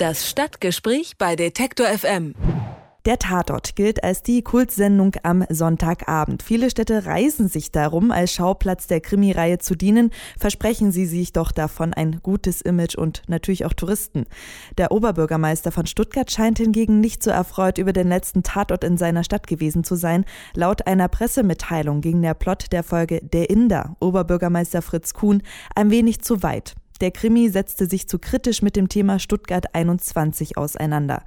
Das Stadtgespräch bei Detektor FM. Der Tatort gilt als die Kultsendung am Sonntagabend. Viele Städte reißen sich darum, als Schauplatz der Krimireihe zu dienen, versprechen sie sich doch davon ein gutes Image und natürlich auch Touristen. Der Oberbürgermeister von Stuttgart scheint hingegen nicht so erfreut über den letzten Tatort in seiner Stadt gewesen zu sein. Laut einer Pressemitteilung ging der Plot der Folge Der Inder, Oberbürgermeister Fritz Kuhn, ein wenig zu weit. Der Krimi setzte sich zu kritisch mit dem Thema Stuttgart 21 auseinander.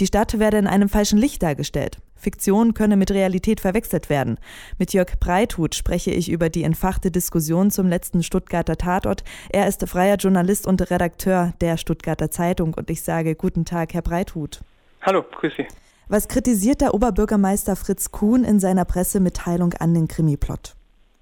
Die Stadt werde in einem falschen Licht dargestellt. Fiktion könne mit Realität verwechselt werden. Mit Jörg Breithut spreche ich über die entfachte Diskussion zum letzten Stuttgarter Tatort. Er ist freier Journalist und Redakteur der Stuttgarter Zeitung und ich sage guten Tag, Herr Breithut. Hallo, grüß Sie. Was kritisiert der Oberbürgermeister Fritz Kuhn in seiner Pressemitteilung an den Krimiplot?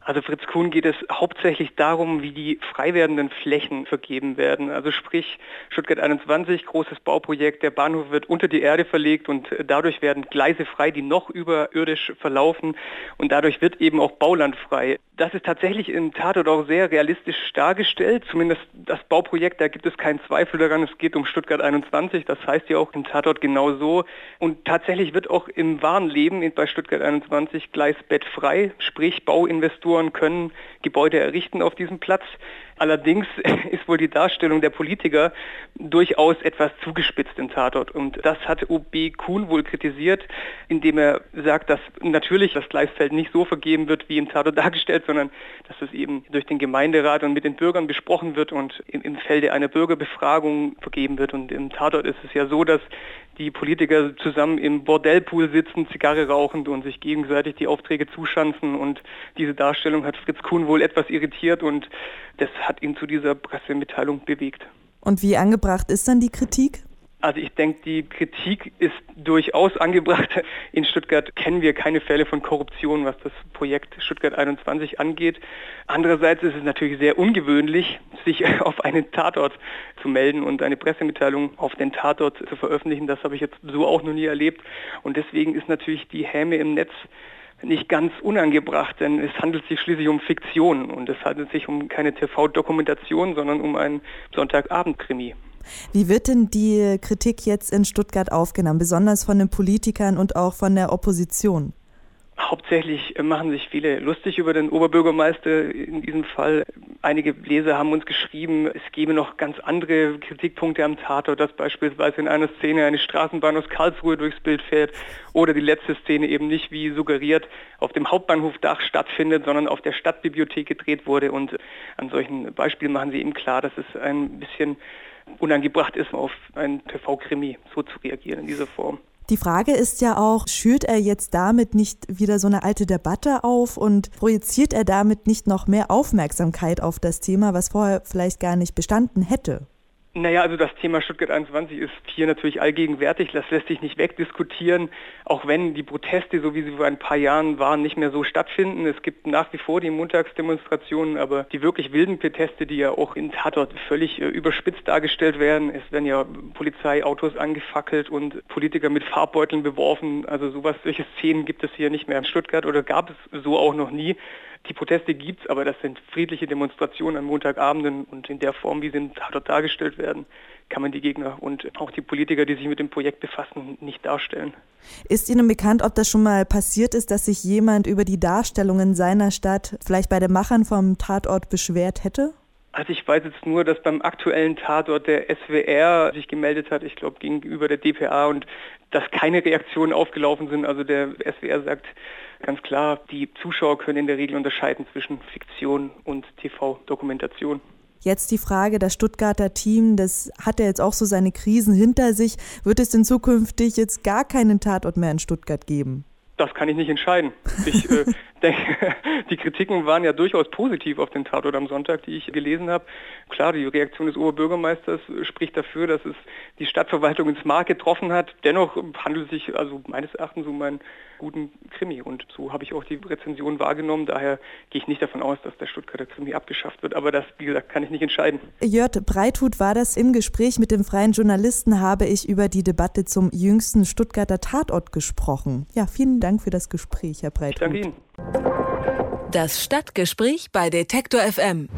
Also Fritz Kuhn geht es hauptsächlich darum, wie die frei werdenden Flächen vergeben werden. Also sprich Stuttgart 21, großes Bauprojekt, der Bahnhof wird unter die Erde verlegt und dadurch werden Gleise frei, die noch überirdisch verlaufen und dadurch wird eben auch Bauland frei. Das ist tatsächlich im Tatort auch sehr realistisch dargestellt, zumindest das Bauprojekt, da gibt es keinen Zweifel daran, es geht um Stuttgart 21, das heißt ja auch im Tatort genau so. Und tatsächlich wird auch im wahren Leben bei Stuttgart 21 Gleisbett frei, sprich Bauinvestoren Investoren können Gebäude errichten auf diesem Platz. Allerdings ist wohl die Darstellung der Politiker durchaus etwas zugespitzt im Tatort. Und das hat OB Kuhn wohl kritisiert, indem er sagt, dass natürlich das Gleisfeld nicht so vergeben wird, wie im Tatort dargestellt, sondern dass es eben durch den Gemeinderat und mit den Bürgern besprochen wird und im, im Felde einer Bürgerbefragung vergeben wird. Und im Tatort ist es ja so, dass die Politiker zusammen im Bordellpool sitzen, Zigarre rauchend und sich gegenseitig die Aufträge zuschanzen. Und diese Darstellung hat Fritz Kuhn wohl etwas irritiert und das hat ihn zu dieser Pressemitteilung bewegt. Und wie angebracht ist dann die Kritik? Also ich denke, die Kritik ist durchaus angebracht. In Stuttgart kennen wir keine Fälle von Korruption, was das Projekt Stuttgart 21 angeht. Andererseits ist es natürlich sehr ungewöhnlich, sich auf einen Tatort zu melden und eine Pressemitteilung auf den Tatort zu veröffentlichen. Das habe ich jetzt so auch noch nie erlebt. Und deswegen ist natürlich die Häme im Netz nicht ganz unangebracht, denn es handelt sich schließlich um Fiktion und es handelt sich um keine TV-Dokumentation, sondern um einen Sonntagabend-Krimi. Wie wird denn die Kritik jetzt in Stuttgart aufgenommen, besonders von den Politikern und auch von der Opposition? Hauptsächlich machen sich viele lustig über den Oberbürgermeister in diesem Fall. Einige Leser haben uns geschrieben, es gebe noch ganz andere Kritikpunkte am Tatort, dass beispielsweise in einer Szene eine Straßenbahn aus Karlsruhe durchs Bild fährt oder die letzte Szene eben nicht wie suggeriert auf dem Hauptbahnhofdach stattfindet, sondern auf der Stadtbibliothek gedreht wurde. Und an solchen Beispielen machen sie eben klar, dass es ein bisschen unangebracht ist, auf einen TV-Krimi so zu reagieren in dieser Form. Die Frage ist ja auch, schürt er jetzt damit nicht wieder so eine alte Debatte auf und projiziert er damit nicht noch mehr Aufmerksamkeit auf das Thema, was vorher vielleicht gar nicht bestanden hätte? Naja, also das Thema Stuttgart 21 ist hier natürlich allgegenwärtig, das lässt sich nicht wegdiskutieren, auch wenn die Proteste, so wie sie vor ein paar Jahren waren, nicht mehr so stattfinden. Es gibt nach wie vor die Montagsdemonstrationen, aber die wirklich wilden Proteste, die ja auch in Tatort völlig äh, überspitzt dargestellt werden, es werden ja Polizeiautos angefackelt und Politiker mit Farbbeuteln beworfen, also sowas, solche Szenen gibt es hier nicht mehr in Stuttgart oder gab es so auch noch nie. Die Proteste gibt es, aber das sind friedliche Demonstrationen an Montagabenden und in der Form, wie sie dort dargestellt werden, kann man die Gegner und auch die Politiker, die sich mit dem Projekt befassen, nicht darstellen. Ist Ihnen bekannt, ob das schon mal passiert ist, dass sich jemand über die Darstellungen seiner Stadt vielleicht bei den Machern vom Tatort beschwert hätte? Also ich weiß jetzt nur, dass beim aktuellen Tatort der SWR sich gemeldet hat, ich glaube gegenüber der DPA und dass keine Reaktionen aufgelaufen sind. Also der SWR sagt ganz klar, die Zuschauer können in der Regel unterscheiden zwischen Fiktion und TV-Dokumentation. Jetzt die Frage, das Stuttgarter Team, das hat ja jetzt auch so seine Krisen hinter sich. Wird es denn zukünftig jetzt gar keinen Tatort mehr in Stuttgart geben? Das kann ich nicht entscheiden. Ich äh, denke, die Kritiken waren ja durchaus positiv auf den Tatort am Sonntag, die ich gelesen habe. Klar, die Reaktion des Oberbürgermeisters spricht dafür, dass es die Stadtverwaltung ins Mark getroffen hat. Dennoch handelt es sich also meines Erachtens um einen guten Krimi und so habe ich auch die Rezension wahrgenommen. Daher gehe ich nicht davon aus, dass der Stuttgarter Krimi abgeschafft wird, aber das, wie gesagt, kann ich nicht entscheiden. Jörg Breithut war das im Gespräch mit dem freien Journalisten, habe ich über die Debatte zum jüngsten Stuttgarter Tatort gesprochen. Ja, vielen Dank für das Gespräch, Herr Breithut. Ich danke Ihnen. Das Stadtgespräch bei Detektor FM.